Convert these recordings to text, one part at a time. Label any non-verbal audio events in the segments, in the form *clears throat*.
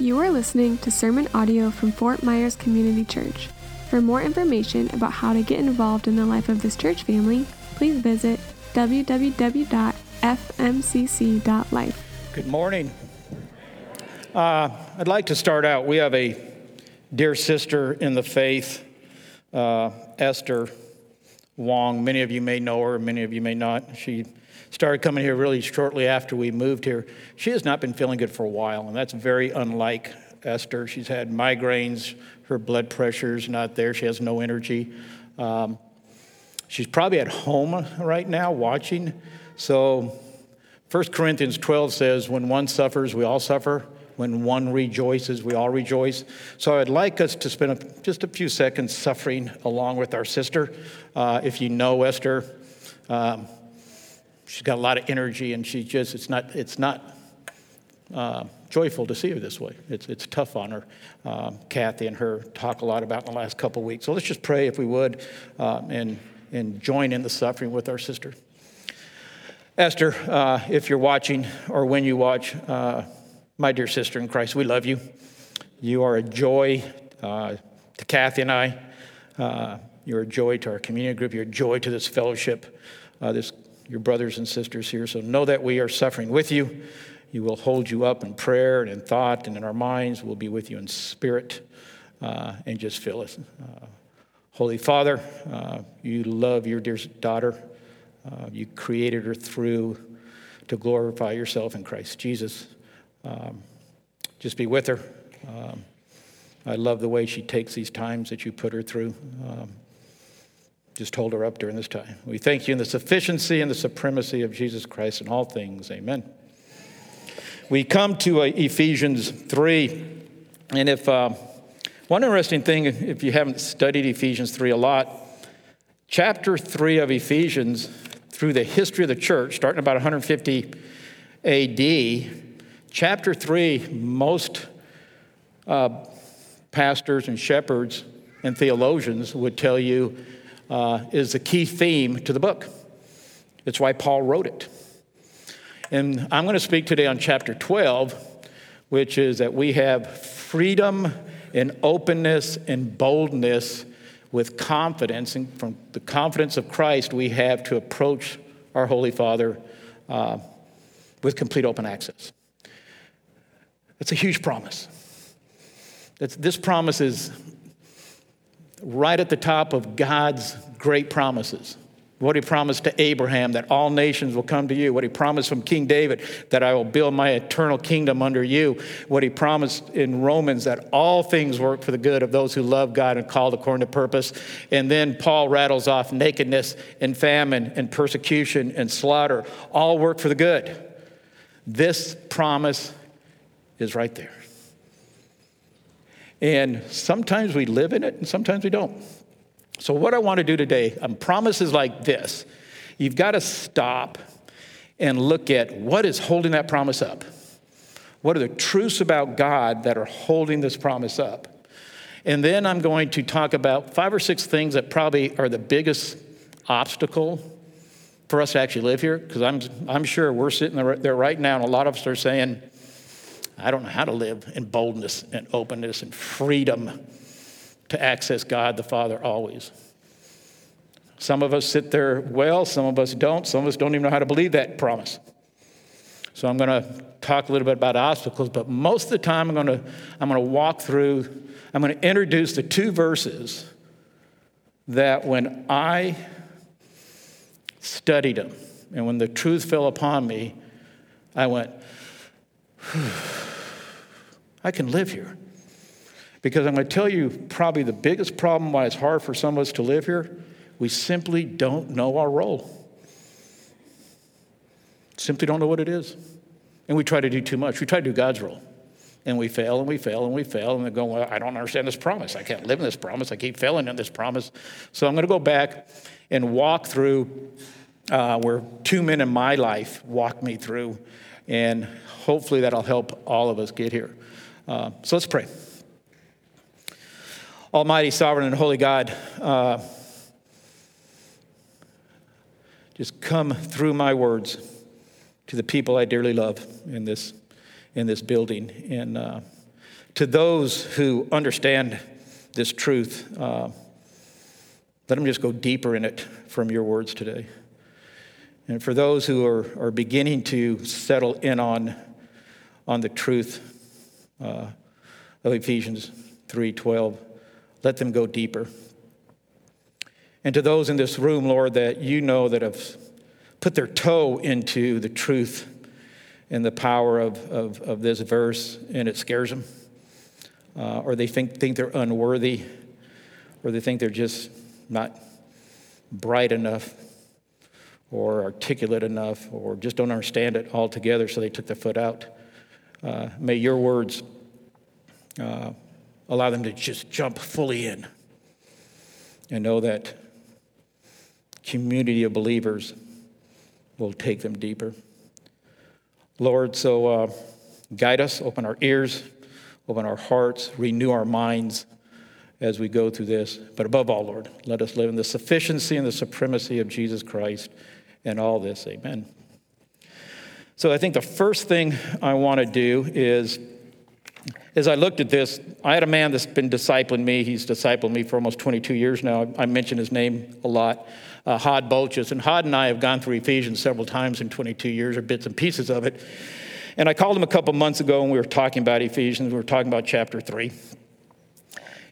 You are listening to sermon audio from Fort Myers Community Church. For more information about how to get involved in the life of this church family, please visit www.fmcc.life. Good morning. Uh, I'd like to start out. We have a dear sister in the faith, uh, Esther Wong. Many of you may know her, many of you may not. She started coming here really shortly after we moved here. She has not been feeling good for a while, and that's very unlike Esther. She's had migraines, her blood pressure's not there, she has no energy. Um, she's probably at home right now watching. So 1 Corinthians 12 says, When one suffers, we all suffer. When one rejoices, we all rejoice. So I'd like us to spend a, just a few seconds suffering along with our sister. Uh, if you know Esther, um, she's got a lot of energy, and she just it's not it's not uh, joyful to see her this way. It's it's tough on her. Um, Kathy and her talk a lot about in the last couple weeks. So let's just pray if we would, uh, and and join in the suffering with our sister. Esther, uh, if you're watching or when you watch, uh, my dear sister in Christ, we love you. You are a joy uh, to Kathy and I. Uh, you're a joy to our community group. You're a joy to this fellowship, this, your brothers and sisters here. So know that we are suffering with you. You will hold you up in prayer and in thought and in our minds. We'll be with you in spirit uh, and just fill us. Uh, Holy Father, uh, you love your dear daughter. you created her through to glorify yourself in Christ Jesus. Um, just be with her. Um, I love the way she takes these times that you put her through. Um, just hold her up during this time. We thank you in the sufficiency and the supremacy of Jesus Christ in all things. Amen. We come to uh, Ephesians 3, and if uh, one interesting thing, if you haven't studied Ephesians 3 a lot, chapter 3 of Ephesians, through the history of the church, starting about 150 AD, Chapter 3, most uh, pastors and shepherds and theologians would tell you uh, is the key theme to the book. It's why Paul wrote it. And I'm going to speak today on chapter 12, which is that we have freedom and openness and boldness with confidence. And from the confidence of Christ, we have to approach our Holy Father uh, with complete open access. That's a huge promise. That's, this promise is right at the top of God's great promises. What he promised to Abraham that all nations will come to you. What he promised from King David that I will build my eternal kingdom under you. What he promised in Romans that all things work for the good of those who love God and called according to purpose. And then Paul rattles off nakedness and famine and persecution and slaughter. All work for the good. This promise is right there. And sometimes we live in it and sometimes we don't. So, what I want to do today, on promises like this, you've got to stop and look at what is holding that promise up. What are the truths about God that are holding this promise up? And then I'm going to talk about five or six things that probably are the biggest obstacle for us to actually live here, because I'm, I'm sure we're sitting there right now, and a lot of us are saying, I don't know how to live in boldness and openness and freedom to access God the Father always. Some of us sit there well, some of us don't. Some of us don't even know how to believe that promise. So I'm going to talk a little bit about obstacles, but most of the time I'm going to I'm going to walk through I'm going to introduce the two verses that when I studied them and when the truth fell upon me, I went, *sighs* I can live here. Because I'm going to tell you probably the biggest problem why it's hard for some of us to live here we simply don't know our role. Simply don't know what it is. And we try to do too much. We try to do God's role. And we fail and we fail and we fail and we go, well, I don't understand this promise. I can't live in this promise. I keep failing in this promise. So I'm going to go back and walk through uh, where two men in my life walked me through. And hopefully that'll help all of us get here. Uh, so let's pray. Almighty, sovereign, and holy God, uh, just come through my words to the people I dearly love in this, in this building. And uh, to those who understand this truth, uh, let them just go deeper in it from your words today. And for those who are, are beginning to settle in on, on the truth uh, of Ephesians 3:12, let them go deeper. And to those in this room, Lord, that you know that have put their toe into the truth and the power of, of, of this verse and it scares them, uh, or they think, think they're unworthy, or they think they're just not bright enough or articulate enough or just don't understand it altogether, so they took their foot out. Uh, may your words uh, allow them to just jump fully in and know that community of believers will take them deeper. Lord, so uh, guide us, open our ears, open our hearts, renew our minds as we go through this. But above all, Lord, let us live in the sufficiency and the supremacy of Jesus Christ and all this. Amen. So I think the first thing I want to do is, as I looked at this, I had a man that's been discipling me. He's discipled me for almost 22 years now. I mention his name a lot, uh, Hod Bolches. And Hod and I have gone through Ephesians several times in 22 years, or bits and pieces of it. And I called him a couple months ago, and we were talking about Ephesians. We were talking about chapter 3.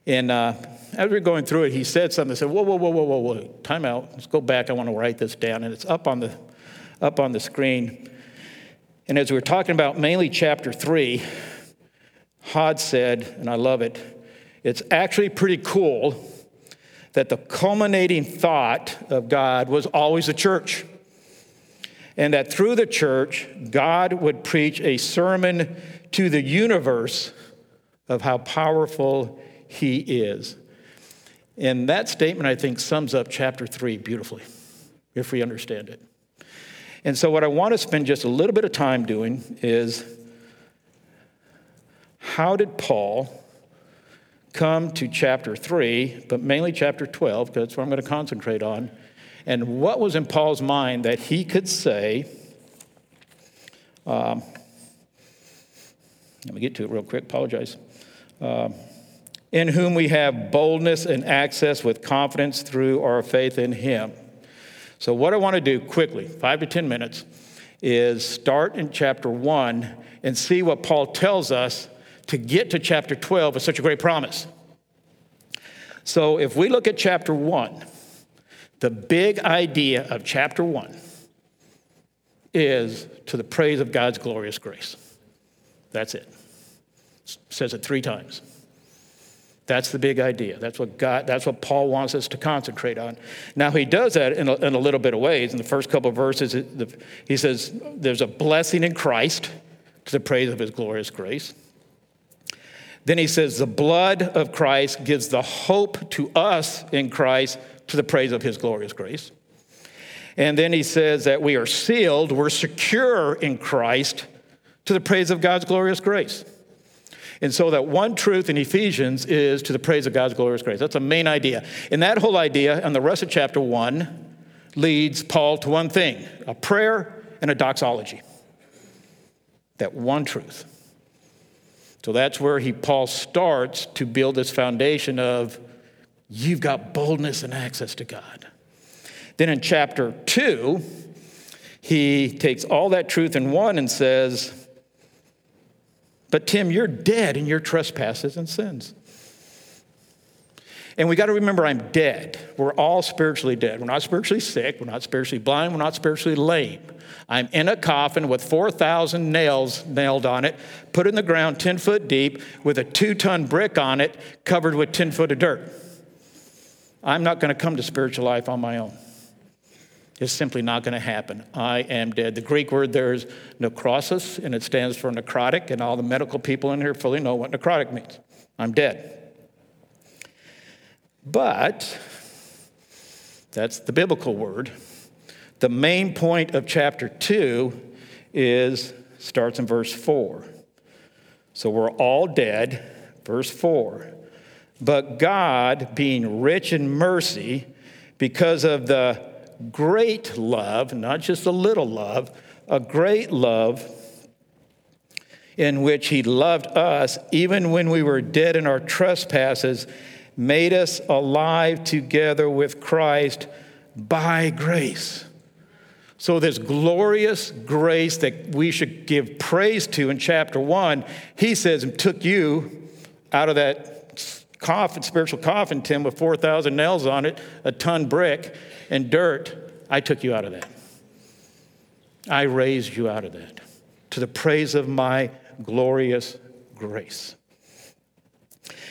And uh, as we were going through it, he said something. I said, whoa, whoa, whoa, whoa, whoa, whoa, time out. Let's go back. I want to write this down. And it's up on the, up on the screen. And as we were talking about mainly chapter 3, Hod said, and I love it, it's actually pretty cool that the culminating thought of God was always the church. And that through the church, God would preach a sermon to the universe of how powerful he is. And that statement, I think, sums up chapter three beautifully, if we understand it. And so, what I want to spend just a little bit of time doing is how did Paul come to chapter three, but mainly chapter 12, because that's what I'm going to concentrate on, and what was in Paul's mind that he could say, um, let me get to it real quick, apologize. Um, in whom we have boldness and access with confidence through our faith in him. So, what I want to do quickly, five to 10 minutes, is start in chapter one and see what Paul tells us to get to chapter 12 with such a great promise. So, if we look at chapter one, the big idea of chapter one is to the praise of God's glorious grace. That's it. it says it three times. That's the big idea. That's what God, that's what Paul wants us to concentrate on. Now he does that in a, in a little bit of ways. In the first couple of verses, he says there's a blessing in Christ to the praise of his glorious grace. Then he says the blood of Christ gives the hope to us in Christ to the praise of his glorious grace. And then he says that we are sealed, we're secure in Christ to the praise of God's glorious grace. And so that one truth in Ephesians is to the praise of God's glorious grace. That's the main idea. And that whole idea and the rest of chapter one leads Paul to one thing a prayer and a doxology. That one truth. So that's where he Paul starts to build this foundation of you've got boldness and access to God. Then in chapter two, he takes all that truth in one and says, but Tim, you're dead in your trespasses and sins. And we got to remember I'm dead. We're all spiritually dead. We're not spiritually sick. We're not spiritually blind. We're not spiritually lame. I'm in a coffin with 4,000 nails nailed on it, put in the ground 10 foot deep with a two ton brick on it, covered with 10 foot of dirt. I'm not going to come to spiritual life on my own. It's simply not going to happen. I am dead. The Greek word there is necrosis, and it stands for necrotic, and all the medical people in here fully know what necrotic means. I'm dead. But that's the biblical word. The main point of chapter 2 is starts in verse 4. So we're all dead, verse 4. But God, being rich in mercy, because of the great love, not just a little love, a great love in which he loved us, even when we were dead in our trespasses, made us alive together with Christ by grace. So, this glorious grace that we should give praise to in chapter one, he says, took you out of that coffin, spiritual coffin, Tim, with 4,000 nails on it, a ton brick, and dirt. I took you out of that. I raised you out of that to the praise of my glorious grace.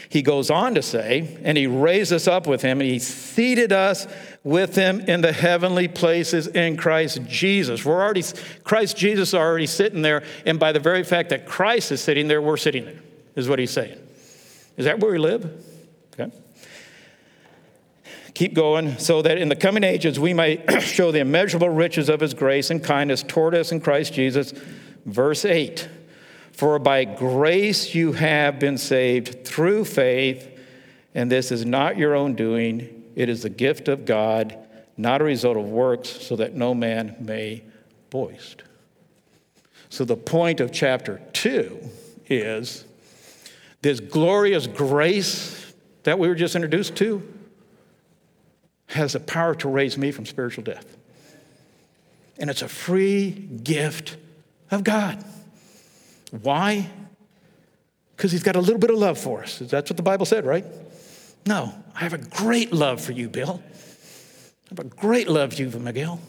He goes on to say, and he raised us up with him, and he seated us with him in the heavenly places in Christ Jesus. We're already, Christ Jesus is already sitting there, and by the very fact that Christ is sitting there, we're sitting there, is what he's saying. Is that where we live? Okay. Keep going, so that in the coming ages we might *clears throat* show the immeasurable riches of his grace and kindness toward us in Christ Jesus. Verse 8 For by grace you have been saved through faith, and this is not your own doing, it is the gift of God, not a result of works, so that no man may boast. So the point of chapter 2 is this glorious grace that we were just introduced to has the power to raise me from spiritual death. And it's a free gift of God. Why? Because he's got a little bit of love for us. That's what the Bible said, right? No, I have a great love for you, Bill. I have a great love for you, Miguel.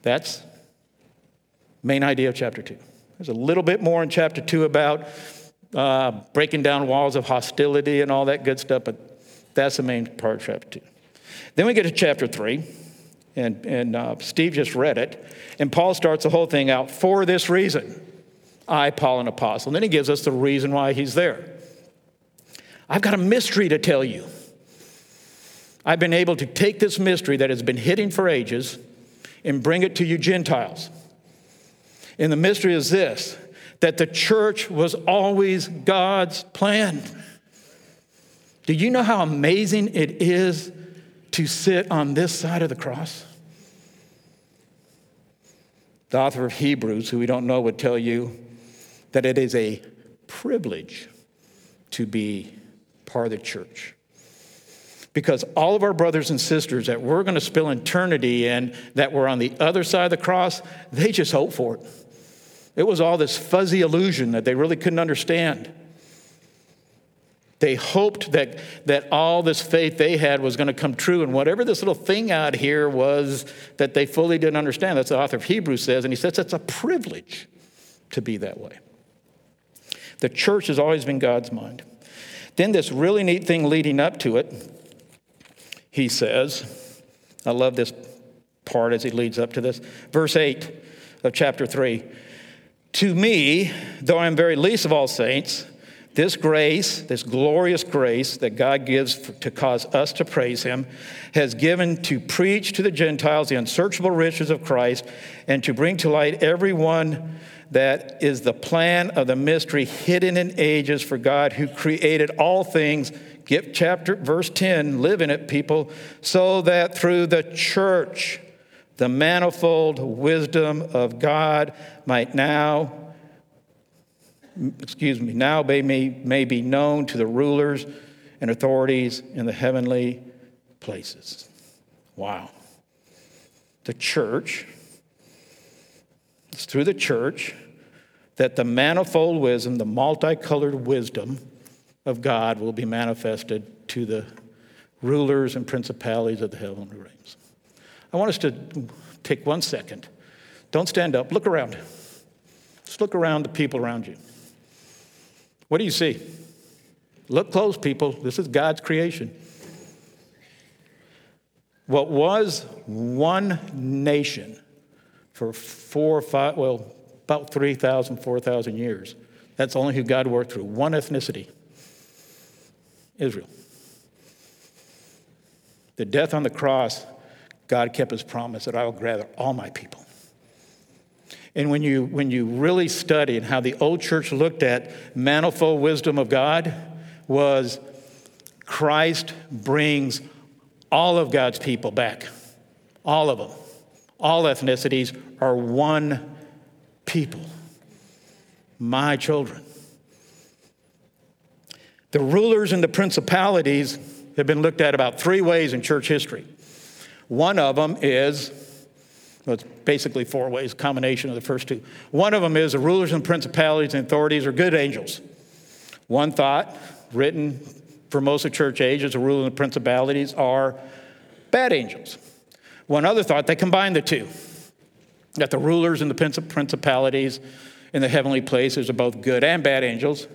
That's main idea of chapter 2. There's a little bit more in chapter 2 about uh, breaking down walls of hostility and all that good stuff, but that's the main part of chapter 2. Then we get to chapter 3, and, and uh, Steve just read it. And Paul starts the whole thing out for this reason I, Paul, an apostle. And then he gives us the reason why he's there. I've got a mystery to tell you. I've been able to take this mystery that has been hidden for ages and bring it to you Gentiles. And the mystery is this that the church was always God's plan. Do you know how amazing it is to sit on this side of the cross? The author of Hebrews, who we don't know, would tell you that it is a privilege to be part of the church. Because all of our brothers and sisters that we're going to spill eternity in, that were on the other side of the cross, they just hope for it. It was all this fuzzy illusion that they really couldn't understand. They hoped that, that all this faith they had was going to come true, and whatever this little thing out here was that they fully didn't understand. That's the author of Hebrews says, and he says it's a privilege to be that way. The church has always been God's mind. Then, this really neat thing leading up to it, he says, I love this part as he leads up to this. Verse 8 of chapter 3 To me, though I am very least of all saints, this grace, this glorious grace that God gives to cause us to praise Him, has given to preach to the Gentiles the unsearchable riches of Christ and to bring to light everyone that is the plan of the mystery hidden in ages for God who created all things. Get chapter, verse 10, live in it, people, so that through the church, the manifold wisdom of God might now excuse me, now may, may be known to the rulers and authorities in the heavenly places. Wow. The church, it's through the church that the manifold wisdom, the multicolored wisdom of God will be manifested to the rulers and principalities of the heavenly realms. I want us to take one second. Don't stand up, look around. Just look around the people around you. What do you see? Look close, people. This is God's creation. What was one nation for four or five, well, about 3,000, 4,000 years. That's only who God worked through. One ethnicity Israel. The death on the cross, God kept his promise that I will gather all my people. And when you, when you really study and how the old church looked at manifold wisdom of God, was Christ brings all of God's people back. All of them. All ethnicities are one people. my children. The rulers and the principalities have been looked at about three ways in church history. One of them is, well, it's basically four ways, combination of the first two. One of them is the rulers and principalities and authorities are good angels. One thought, written for most of church ages, the rulers and principalities are bad angels. One other thought, they combine the two that the rulers and the principalities in the heavenly places are both good and bad angels.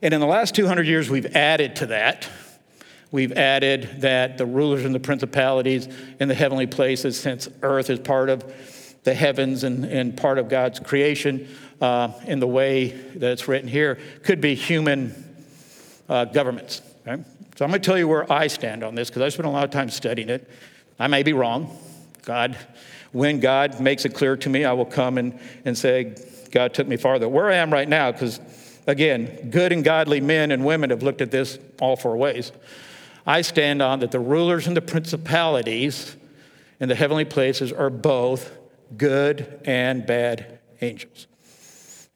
And in the last 200 years, we've added to that. We've added that the rulers and the principalities in the heavenly places, since earth is part of the heavens and, and part of God's creation uh, in the way that it's written here, could be human uh, governments. Okay? So I'm going to tell you where I stand on this because I spent a lot of time studying it. I may be wrong. God, when God makes it clear to me, I will come and, and say, God took me farther. Where I am right now, because again, good and godly men and women have looked at this all four ways. I stand on that the rulers and the principalities in the heavenly places are both good and bad angels.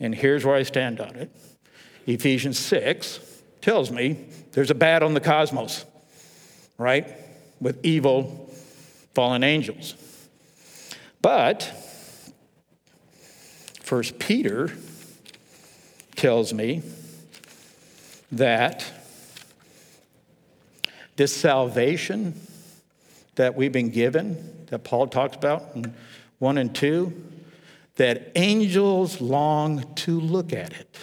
And here's where I stand on it Ephesians 6 tells me there's a bad on the cosmos, right? With evil fallen angels. But First Peter tells me that this salvation that we've been given, that Paul talks about in 1 and 2, that angels long to look at it.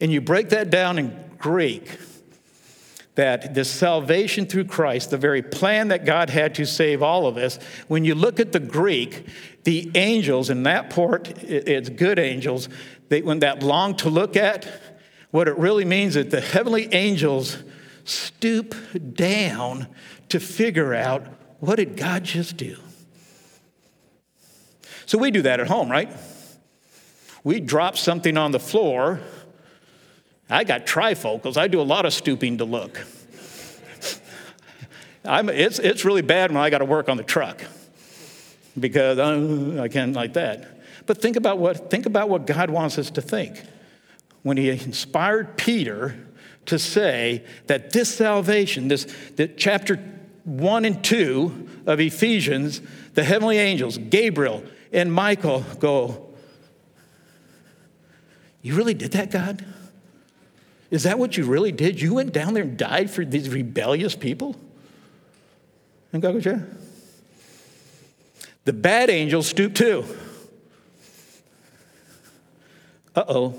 And you break that down in Greek, that this salvation through Christ, the very plan that God had to save all of us, when you look at the Greek, the angels in that port, it's good angels, they, when that long to look at, what it really means is that the heavenly angels stoop down to figure out what did God just do? So we do that at home, right? We drop something on the floor I got trifocals. I do a lot of stooping to look. I'm, it's, it's really bad when I got to work on the truck because uh, I can't like that. But think about, what, think about what God wants us to think. When He inspired Peter to say that this salvation, this that chapter 1 and 2 of Ephesians, the heavenly angels, Gabriel and Michael, go, You really did that, God? Is that what you really did? You went down there and died for these rebellious people? And God goes, Yeah. The bad angels stoop too. Uh oh.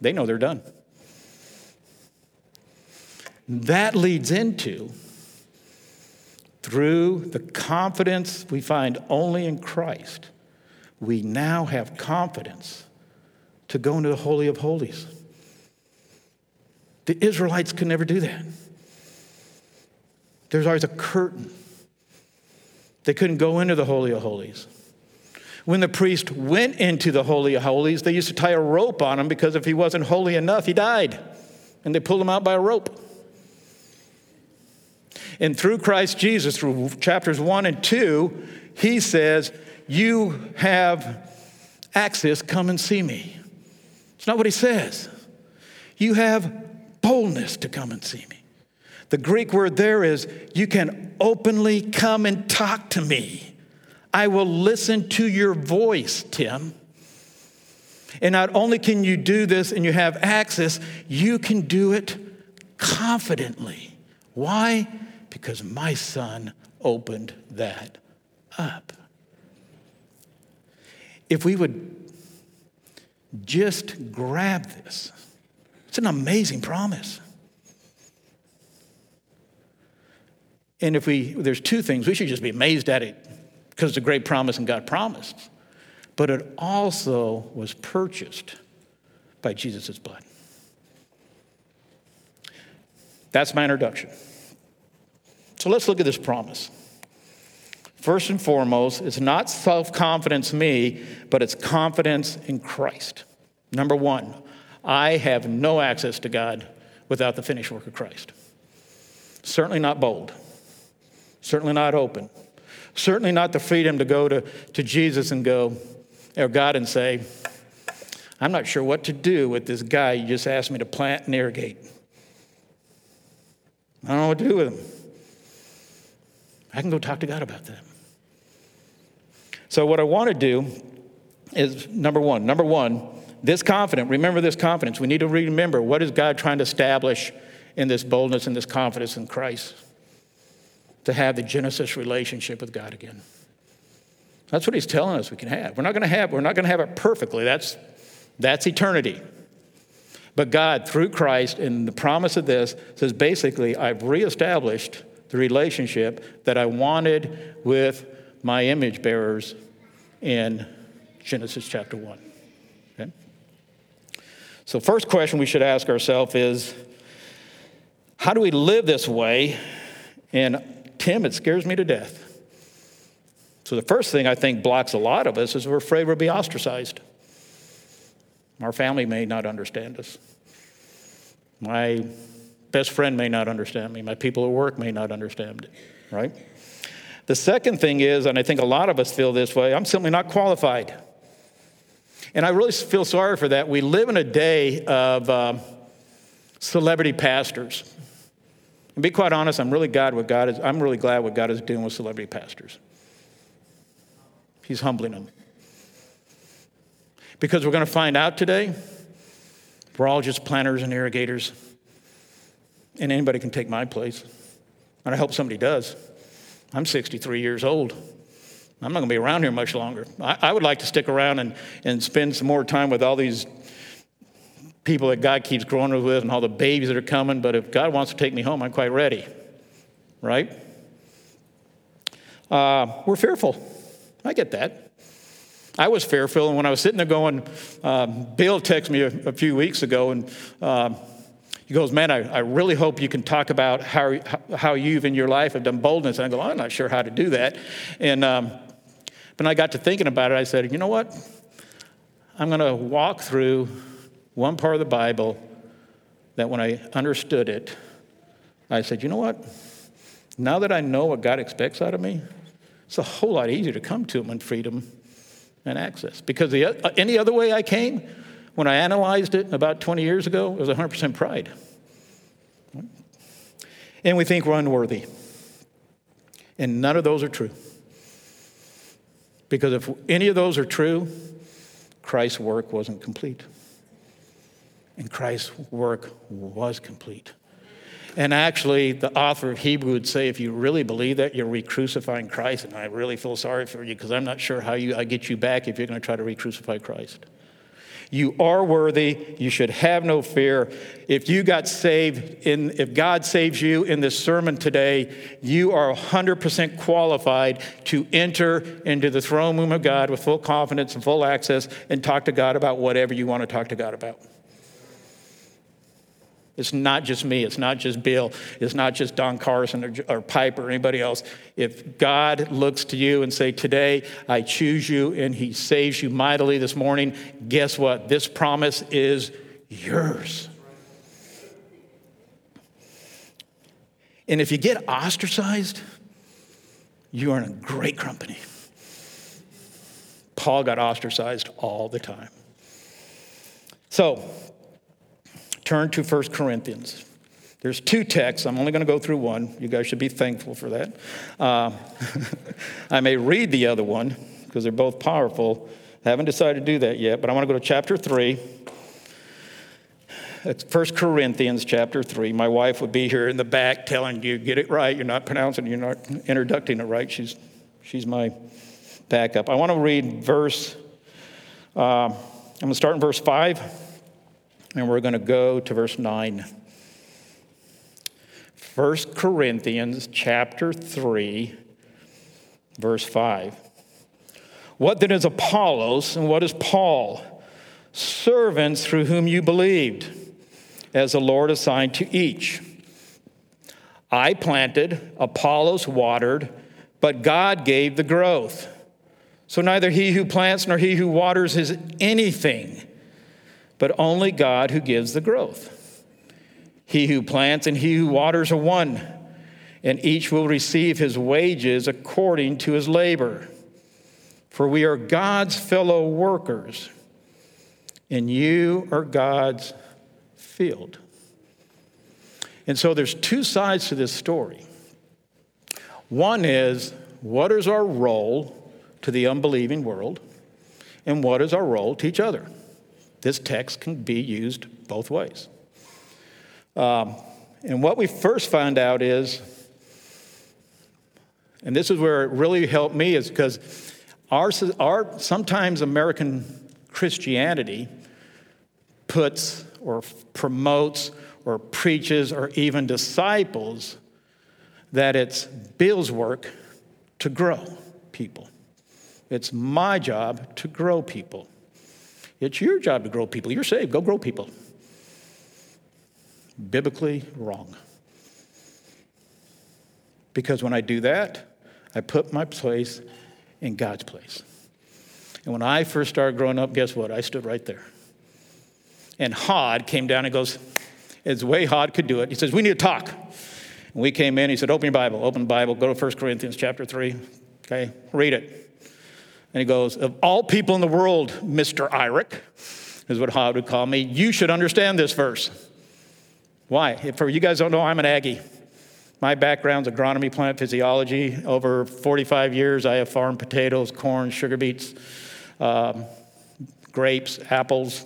They know they're done. That leads into, through the confidence we find only in Christ, we now have confidence to go into the Holy of Holies. The Israelites could never do that. There's always a curtain. They couldn't go into the Holy of Holies. When the priest went into the Holy of Holies, they used to tie a rope on him because if he wasn't holy enough, he died. And they pulled him out by a rope. And through Christ Jesus, through chapters 1 and 2, he says, You have access, come and see me. It's not what he says. You have boldness to come and see me. The Greek word there is you can openly come and talk to me. I will listen to your voice, Tim. And not only can you do this and you have access, you can do it confidently. Why? Because my son opened that up. If we would just grab this. It's an amazing promise. And if we, there's two things, we should just be amazed at it because a great promise and God promised. But it also was purchased by Jesus' blood. That's my introduction. So let's look at this promise. First and foremost, it's not self confidence me, but it's confidence in Christ. Number one, I have no access to God without the finished work of Christ. Certainly not bold, certainly not open, certainly not the freedom to go to, to Jesus and go, or God and say, I'm not sure what to do with this guy you just asked me to plant and irrigate. I don't know what to do with him. I can go talk to God about that. So, what I want to do is number one, number one, this confidence, remember this confidence. We need to remember what is God trying to establish in this boldness and this confidence in Christ to have the Genesis relationship with God again. That's what he's telling us we can have. We're not going to have, we're not going to have it perfectly. That's, that's eternity. But God, through Christ, in the promise of this, says basically, I've reestablished the relationship that I wanted with my image bearers in Genesis chapter 1. Okay? So, first question we should ask ourselves is how do we live this way? And Tim, it scares me to death. So, the first thing I think blocks a lot of us is we're afraid we'll be ostracized. Our family may not understand us. My best friend may not understand me. My people at work may not understand it, right? The second thing is, and I think a lot of us feel this way, I'm simply not qualified. And I really feel sorry for that. We live in a day of um, celebrity pastors. And be quite honest, I'm really glad what God is, I'm really glad what God is doing with celebrity pastors. He's humbling them. Because we're going to find out today, we're all just planters and irrigators. And anybody can take my place. And I hope somebody does. I'm 63 years old. I'm not going to be around here much longer. I, I, would like to stick around and, and spend some more time with all these people that God keeps growing with and all the babies that are coming. But if God wants to take me home, I'm quite ready. Right? Uh, we're fearful. I get that. I was fearful, and when I was sitting there going, um, Bill texted me a, a, few weeks ago, and um, he goes, Man, I, I really hope you can talk about how, how you've in your life have done boldness. And I go, I'm not sure how to do that. And um, when I got to thinking about it, I said, You know what? I'm going to walk through one part of the Bible that when I understood it, I said, You know what? Now that I know what God expects out of me, it's a whole lot easier to come to Him in freedom and access. Because the, uh, any other way I came, when I analyzed it about 20 years ago, it was 100% pride. And we think we're unworthy. And none of those are true. Because if any of those are true, Christ's work wasn't complete. And Christ's work was complete. And actually, the author of Hebrew would say, if you really believe that, you're re crucifying Christ. And I really feel sorry for you because I'm not sure how you, I get you back if you're going to try to re crucify Christ. You are worthy. You should have no fear. If you got saved, in, if God saves you in this sermon today, you are 100% qualified to enter into the throne room of God with full confidence and full access and talk to God about whatever you want to talk to God about. It's not just me. It's not just Bill. It's not just Don Carson or, or Piper or anybody else. If God looks to you and say, today I choose you and he saves you mightily this morning, guess what? This promise is yours. And if you get ostracized, you are in a great company. Paul got ostracized all the time. So, turn to 1 Corinthians. There's two texts. I'm only going to go through one. You guys should be thankful for that. Uh, *laughs* I may read the other one because they're both powerful. I haven't decided to do that yet, but I want to go to chapter 3. It's 1 Corinthians chapter 3. My wife would be here in the back telling you, get it right. You're not pronouncing it, you're not introducing it right. She's, she's my backup. I want to read verse, uh, I'm going to start in verse 5 and we're going to go to verse 9. 1 Corinthians chapter 3, verse 5. What then is Apollos and what is Paul? Servants through whom you believed, as the Lord assigned to each. I planted, Apollos watered, but God gave the growth. So neither he who plants nor he who waters is anything but only God who gives the growth. He who plants and he who waters are one, and each will receive his wages according to his labor. For we are God's fellow workers. and you are God's field. And so there's two sides to this story. One is what is our role to the unbelieving world, and what is our role to each other? This text can be used both ways. Um, and what we first find out is, and this is where it really helped me, is because our, our sometimes American Christianity puts or promotes or preaches or even disciples that it's Bill's work to grow people. It's my job to grow people. It's your job to grow people. You're saved, go grow people. Biblically wrong. Because when I do that, I put my place in God's place. And when I first started growing up, guess what? I stood right there. And Hod came down and goes, as way Hod could do it, he says, We need to talk. And we came in, he said, Open your Bible, open the Bible, go to 1 Corinthians chapter 3. Okay, read it. And he goes, Of all people in the world, Mr. Irick, is what Hod would call me, you should understand this verse. Why? For you guys don't know, I'm an Aggie. My background's agronomy, plant physiology. Over 45 years, I have farmed potatoes, corn, sugar beets, um, grapes, apples.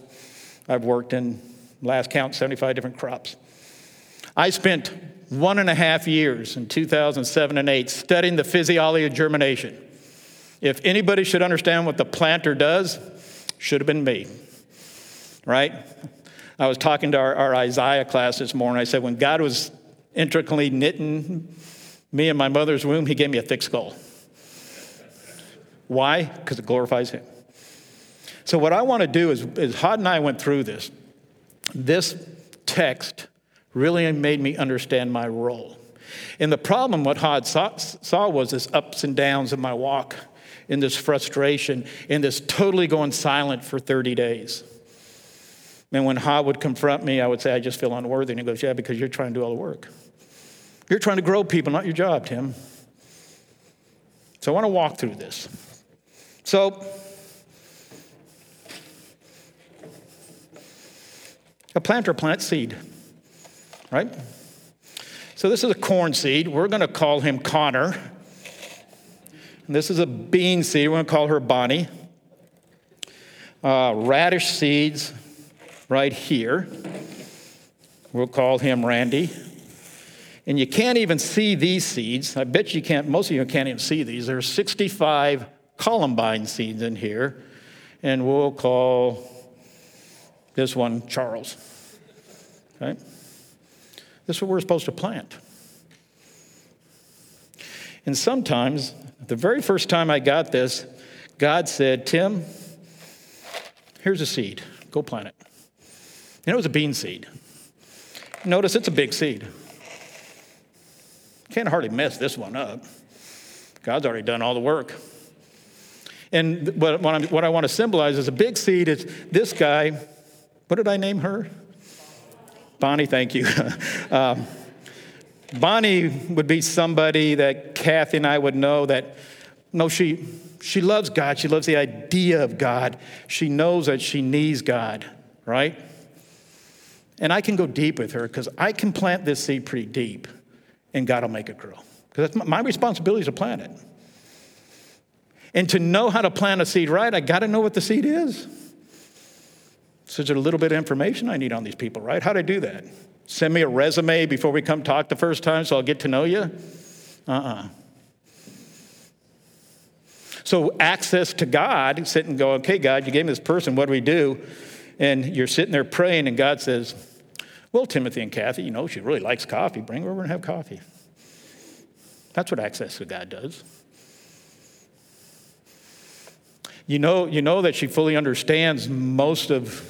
I've worked in, last count, 75 different crops. I spent one and a half years in 2007 and 8 studying the physiology of germination. If anybody should understand what the planter does, should have been me, right? I was talking to our, our Isaiah class this morning. I said, when God was intricately knitting me in my mother's womb, he gave me a thick skull. Why? Because it glorifies him. So, what I want to do is, is Hod and I went through this. This text really made me understand my role. And the problem, what Hod saw, saw was this ups and downs in my walk, in this frustration, in this totally going silent for 30 days. And when Hod would confront me, I would say, I just feel unworthy. And he goes, Yeah, because you're trying to do all the work. You're trying to grow people, not your job, Tim. So I want to walk through this. So, a planter plants seed right? So this is a corn seed. We're going to call him Connor. This is a bean seed. We're going to call her Bonnie. Uh, radish seeds right here. We'll call him Randy. And you can't even see these seeds. I bet you can't, most of you can't even see these. There's 65 columbine seeds in here. And we'll call this one Charles. Okay? This is what we're supposed to plant. And sometimes, the very first time I got this, God said, Tim, here's a seed. Go plant it. And it was a bean seed. Notice it's a big seed. Can't hardly mess this one up. God's already done all the work. And what, what, i want to symbolize is a big seed is this guy. What did I name her? Bonnie, thank you. *laughs* um, Bonnie would be somebody that Kathy and I would know that, no, she, she loves God. She loves the idea of God. She knows that she needs God, right? And I can go deep with her because I can plant this seed pretty deep and God will make it grow. Because my responsibility is to plant it. And to know how to plant a seed right, I got to know what the seed is. So there's a little bit of information I need on these people, right? How do I do that? Send me a resume before we come talk the first time so I'll get to know you? Uh uh-uh. uh So, access to God, sit and go, okay, God, you gave me this person, what do we do? And you're sitting there praying, and God says, well, Timothy and Kathy, you know, she really likes coffee. Bring her over and have coffee. That's what access to God does. You know, you know that she fully understands most of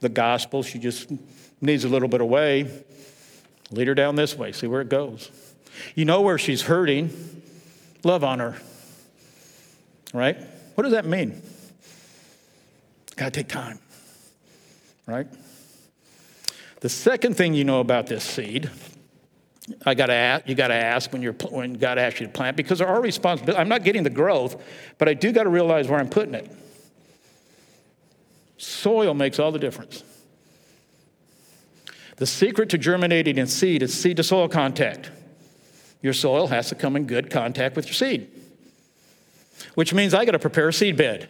the gospel. She just needs a little bit of way. Lead her down this way, see where it goes. You know where she's hurting, love on her. Right? What does that mean? Got to take time. Right? The second thing you know about this seed, I got to ask, you got to ask when you're when God asks you to plant because there are responsibilities. I'm not getting the growth, but I do got to realize where I'm putting it. Soil makes all the difference. The secret to germinating in seed is seed to soil contact. Your soil has to come in good contact with your seed, which means I got to prepare a seed bed.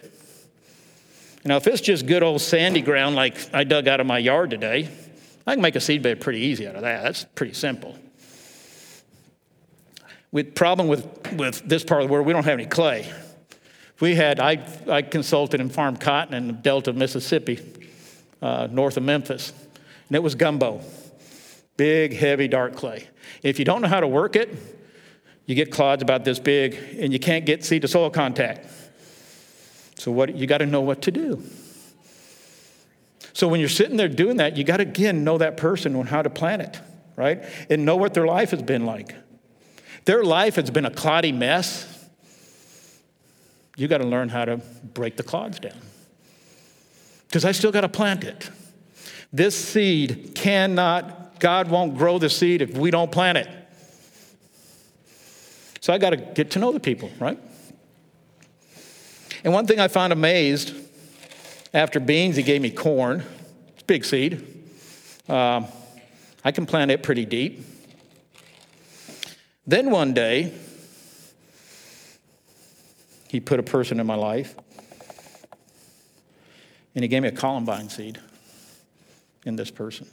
Now, if it's just good old sandy ground like I dug out of my yard today, I can make a seed bed pretty easy out of that. That's pretty simple. With problem with, with this part of the world, we don't have any clay. We had, I, I consulted and farmed cotton in the Delta of Mississippi, uh, north of Memphis, and it was gumbo. Big, heavy, dark clay. If you don't know how to work it, you get clods about this big and you can't get seed to soil contact. So what you got to know what to do. So when you're sitting there doing that, you got to again know that person on how to plant it, right? And know what their life has been like. Their life has been a cloddy mess. You got to learn how to break the clods down. Because I still got to plant it. This seed cannot, God won't grow the seed if we don't plant it. So I got to get to know the people, right? And one thing I found amazed after beans, he gave me corn. It's big seed. Um, I can plant it pretty deep. Then one day, he put a person in my life, and he gave me a columbine seed in this person.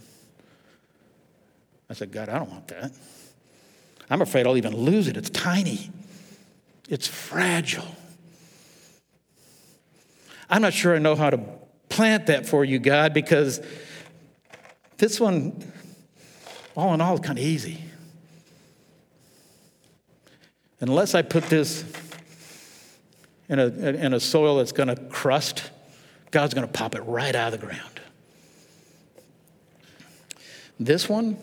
I said, God, I don't want that. I'm afraid I'll even lose it. It's tiny, it's fragile. I'm not sure I know how to plant that for you, God, because this one, all in all, is kind of easy. Unless I put this in a, in a soil that's going to crust, God's going to pop it right out of the ground. This one,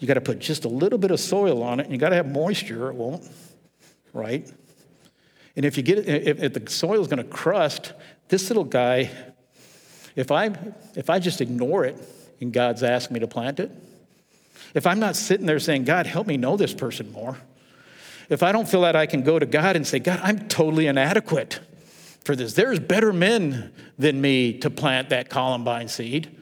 you got to put just a little bit of soil on it, and you got to have moisture, it won't, right? And if you get if, if the soil is going to crust, this little guy, if I if I just ignore it and God's asked me to plant it, if I'm not sitting there saying, God, help me know this person more, if I don't feel that I can go to God and say, God, I'm totally inadequate for this, there's better men than me to plant that columbine seed.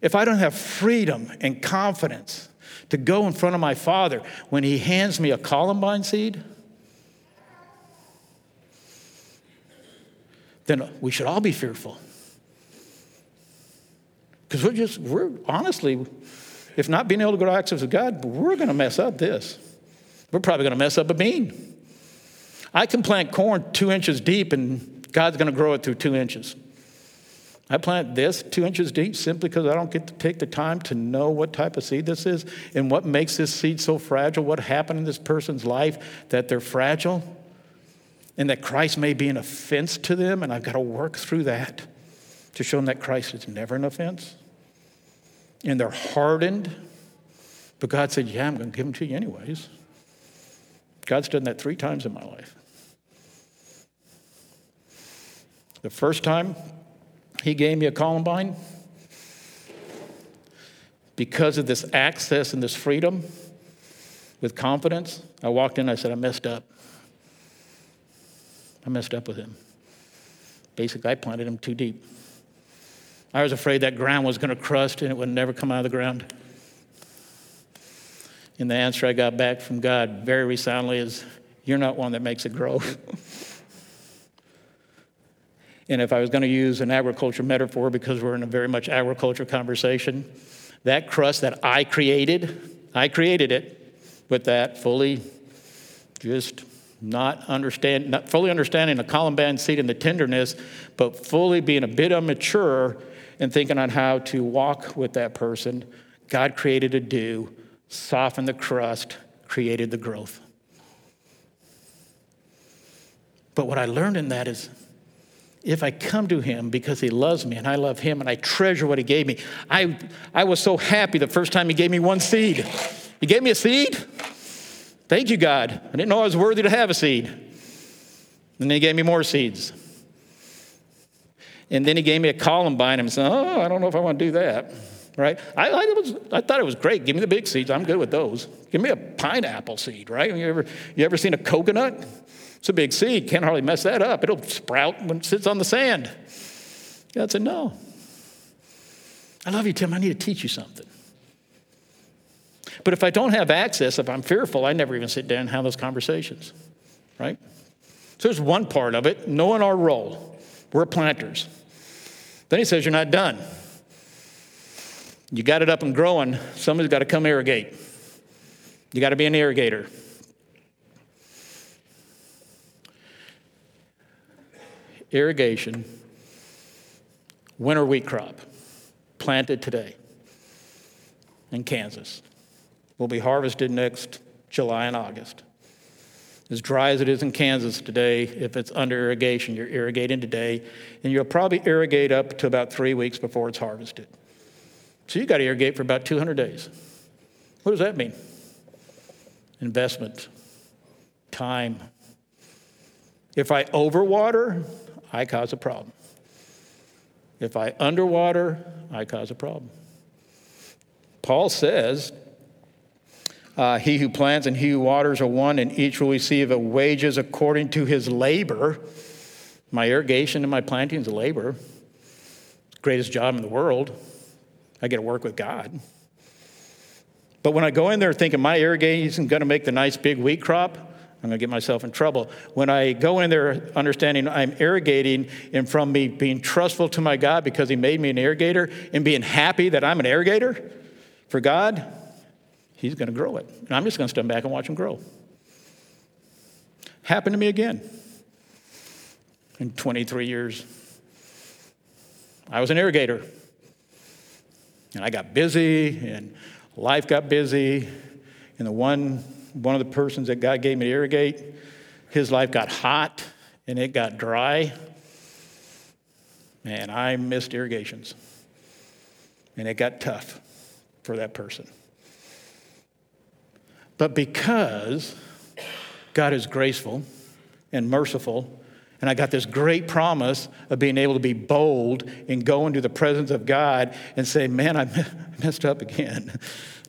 If I don't have freedom and confidence to go in front of my Father when He hands me a columbine seed, then we should all be fearful. Because we're just, we're honestly, if not being able to go to access with God, we're going to mess up this. We're probably going to mess up a bean. I can plant corn two inches deep and God's going to grow it through two inches. I plant this two inches deep simply because I don't get to take the time to know what type of seed this is and what makes this seed so fragile, what happened in this person's life that they're fragile, and that Christ may be an offense to them, and I've got to work through that to show them that Christ is never an offense and they're hardened. But God said, Yeah, I'm going to give them to you anyways. God's done that three times in my life. The first time he gave me a Columbine, because of this access and this freedom with confidence, I walked in, I said, I messed up. I messed up with him. Basically, I planted him too deep. I was afraid that ground was going to crust and it would never come out of the ground. And the answer I got back from God very resoundingly is, You're not one that makes it grow. *laughs* and if I was going to use an agriculture metaphor, because we're in a very much agriculture conversation, that crust that I created, I created it with that fully just not understand, not fully understanding the columbine seed and the tenderness, but fully being a bit immature and thinking on how to walk with that person. God created a dew, softened the crust, created the growth. But what I learned in that is if I come to him because he loves me and I love him and I treasure what he gave me, I, I was so happy the first time he gave me one seed. He gave me a seed. Thank you, God. I didn't know I was worthy to have a seed. And then he gave me more seeds. And then he gave me a Columbine and said, Oh, I don't know if I want to do that. Right? I, I, was, I thought it was great. Give me the big seeds. I'm good with those. Give me a pineapple seed, right? You ever, you ever seen a coconut? It's a big seed. Can't hardly mess that up. It'll sprout when it sits on the sand. God said, No. I love you, Tim. I need to teach you something. But if I don't have access, if I'm fearful, I never even sit down and have those conversations, right? So there's one part of it, knowing our role. We're planters. Then he says, You're not done. You got it up and growing, somebody's got to come irrigate. You got to be an irrigator. Irrigation, winter wheat crop, planted today in Kansas, will be harvested next July and August. As dry as it is in Kansas today, if it's under irrigation, you're irrigating today, and you'll probably irrigate up to about three weeks before it's harvested. So you got to irrigate for about 200 days. What does that mean? Investment, time. If I overwater, I cause a problem. If I underwater, I cause a problem. Paul says, uh, He who plants and he who waters are one, and each will receive a wages according to his labor. My irrigation and my planting is labor. Greatest job in the world. I get to work with God. But when I go in there thinking my irrigating isn't going to make the nice big wheat crop, I'm going to get myself in trouble. When I go in there understanding I'm irrigating and from me being trustful to my God because He made me an irrigator and being happy that I'm an irrigator for God, He's going to grow it. And I'm just going to stand back and watch Him grow. Happened to me again in 23 years. I was an irrigator. And I got busy, and life got busy. And the one, one of the persons that God gave me to irrigate, his life got hot and it got dry. And I missed irrigations. And it got tough for that person. But because God is graceful and merciful and I got this great promise of being able to be bold and go into the presence of God and say, Man, I *laughs* messed up again.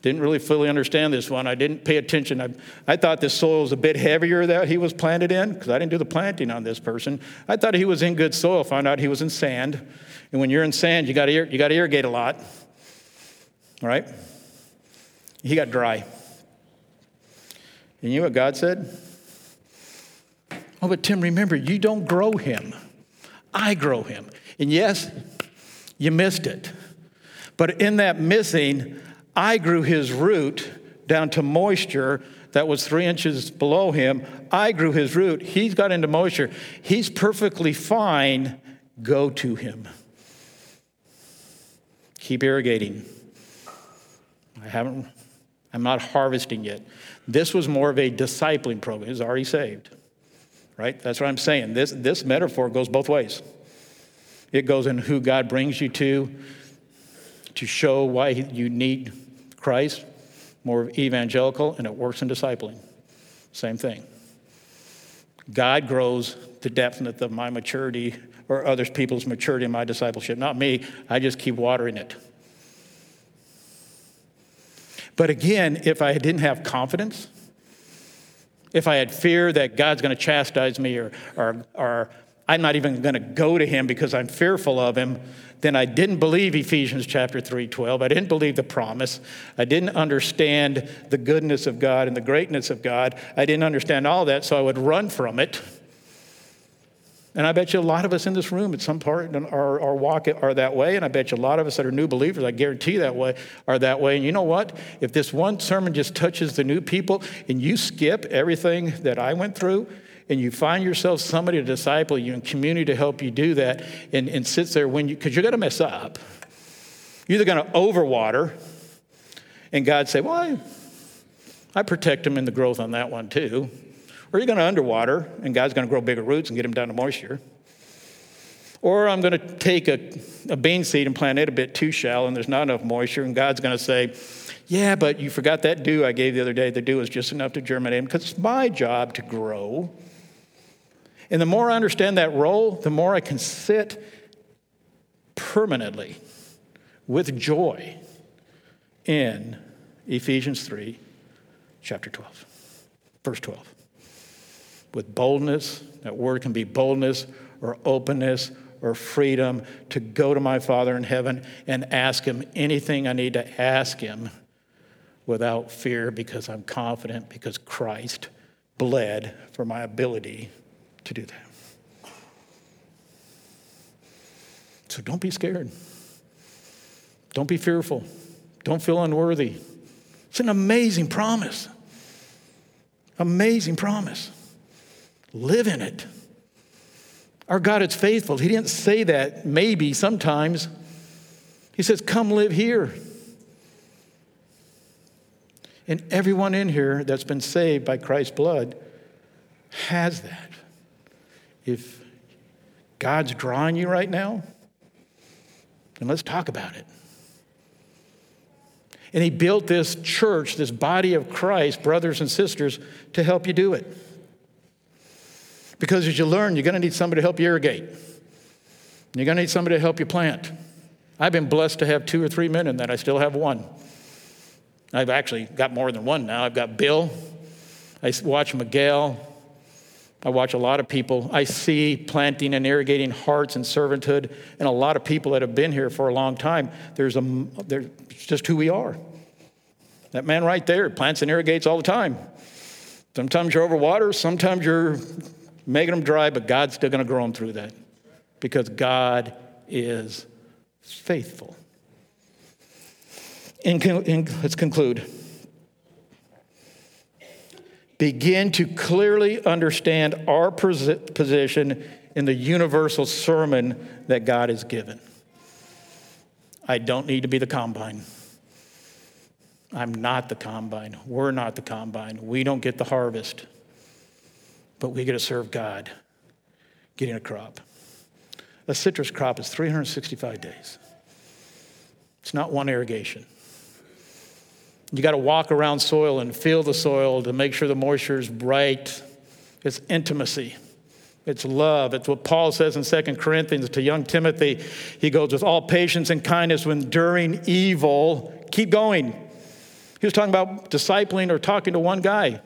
Didn't really fully understand this one. I didn't pay attention. I, I thought this soil was a bit heavier that he was planted in because I didn't do the planting on this person. I thought he was in good soil. Found out he was in sand. And when you're in sand, you got you to irrigate a lot. All right? He got dry. And you know what God said? Oh, but Tim, remember, you don't grow him. I grow him. And yes, you missed it. But in that missing, I grew his root down to moisture that was three inches below him. I grew his root. He's got into moisture. He's perfectly fine. Go to him. Keep irrigating. I haven't, I'm not harvesting yet. This was more of a discipling program. He's already saved right? That's what I'm saying. This, this metaphor goes both ways. It goes in who God brings you to, to show why you need Christ, more evangelical, and it works in discipling. Same thing. God grows the depth of my maturity or other people's maturity in my discipleship. Not me, I just keep watering it. But again, if I didn't have confidence, if I had fear that God's going to chastise me or, or, or I'm not even going to go to him because I'm fearful of him, then I didn't believe Ephesians chapter 3:12. I didn't believe the promise. I didn't understand the goodness of God and the greatness of God. I didn't understand all that, so I would run from it. And I bet you a lot of us in this room at some part our, our walk are that way. And I bet you a lot of us that are new believers, I guarantee that way, are that way. And you know what? If this one sermon just touches the new people and you skip everything that I went through, and you find yourself somebody to disciple you and community to help you do that and, and sits there when you, because you're going to mess up. You're either going to overwater, and God say, well, I, I protect them in the growth on that one too. Or you're going to underwater, and God's going to grow bigger roots and get them down to moisture. Or I'm going to take a, a bean seed and plant it a bit too shallow, and there's not enough moisture, and God's going to say, Yeah, but you forgot that dew I gave the other day. The dew is just enough to germinate because it's my job to grow. And the more I understand that role, the more I can sit permanently with joy in Ephesians 3, chapter 12, verse 12. with boldness. That word can be boldness or openness or freedom to go to my Father in heaven and ask Him anything I need to ask Him without fear because I'm confident because Christ bled for my ability to do that. So don't be scared. Don't be fearful. Don't feel unworthy. It's an amazing promise. Amazing promise. Live in it. Our God is faithful. He didn't say that maybe sometimes. He says, Come live here. And everyone in here that's been saved by Christ's blood has that. If God's drawing you right now, then let's talk about it. And He built this church, this body of Christ, brothers and sisters, to help you do it. Because as you learn, you're going to need somebody to help you irrigate. You're going to need somebody to help you plant. I've been blessed to have two or three men in that. I still have one. I've actually got more than one now. I've got Bill. I watch Miguel. I watch a lot of people. I see planting and irrigating hearts and servanthood, and a lot of people that have been here for a long time. There's a, there's just who we are. That man right there plants and irrigates all the time. Sometimes you're over water, sometimes you're making them dry, but God's still going to grow them through that because God is faithful. In, in, let's conclude. Begin to clearly understand our position in the universal sermon that God has given. I don't need to be the combine. I'm not the combine. We're not the combine. We don't get the harvest, but we get to serve God getting a crop. A citrus crop is 365 days. It's not one irrigation. You got to walk around soil and feel the soil to make sure the moisture is right. It's intimacy. It's love. It's what Paul says in 2 Corinthians to young Timothy. He goes, with all patience and kindness, when enduring evil, keep going. He was talking about discipling or talking to one guy.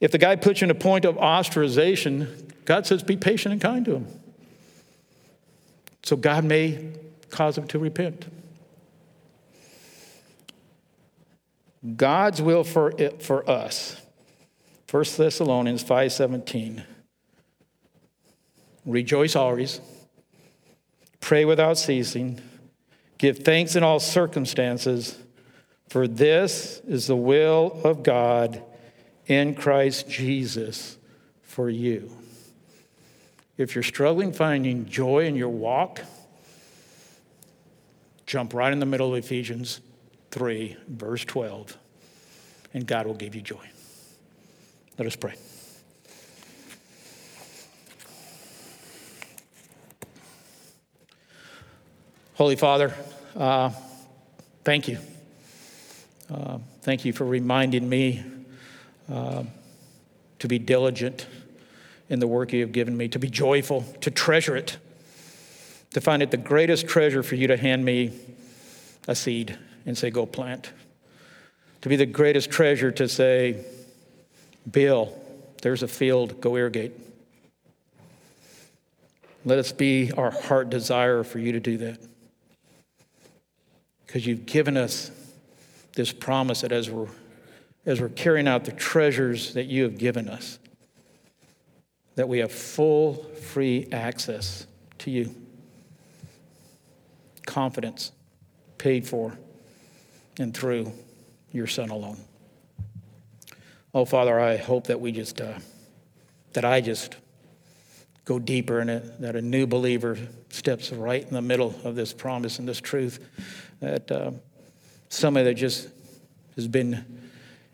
If the guy puts you in a point of ostracization, God says, be patient and kind to him. So God may cause him to repent. God's will for, it, for us. 1 Thessalonians 5:17. Rejoice always. Pray without ceasing. Give thanks in all circumstances, for this is the will of God in Christ Jesus for you. If you're struggling finding joy in your walk, jump right in the middle of Ephesians 3, verse 12, and God will give you joy. Let us pray. Holy Father, uh, thank you. Uh, thank you for reminding me uh, to be diligent in the work you have given me, to be joyful, to treasure it, to find it the greatest treasure for you to hand me a seed and say, Go plant. To be the greatest treasure to say, Bill, there's a field, go irrigate. Let us be our heart desire for you to do that. Because you've given us this promise that as we're, as we're carrying out the treasures that you have given us, that we have full, free access to you. Confidence paid for and through your Son alone. Oh, Father, I hope that we just, uh, that I just go deeper in it, that a new believer steps right in the middle of this promise and this truth, that uh, somebody that just has been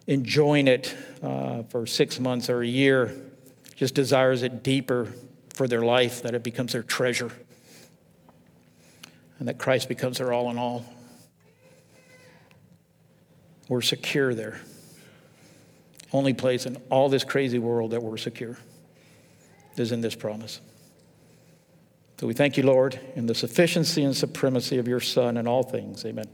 enjoying it uh, for six months or a year just desires it deeper for their life, that it becomes their treasure, and that Christ becomes their all in all. We're secure there. Only place in all this crazy world that we're secure is in this promise. So we thank you, Lord, in the sufficiency and supremacy of your Son in all things. Amen.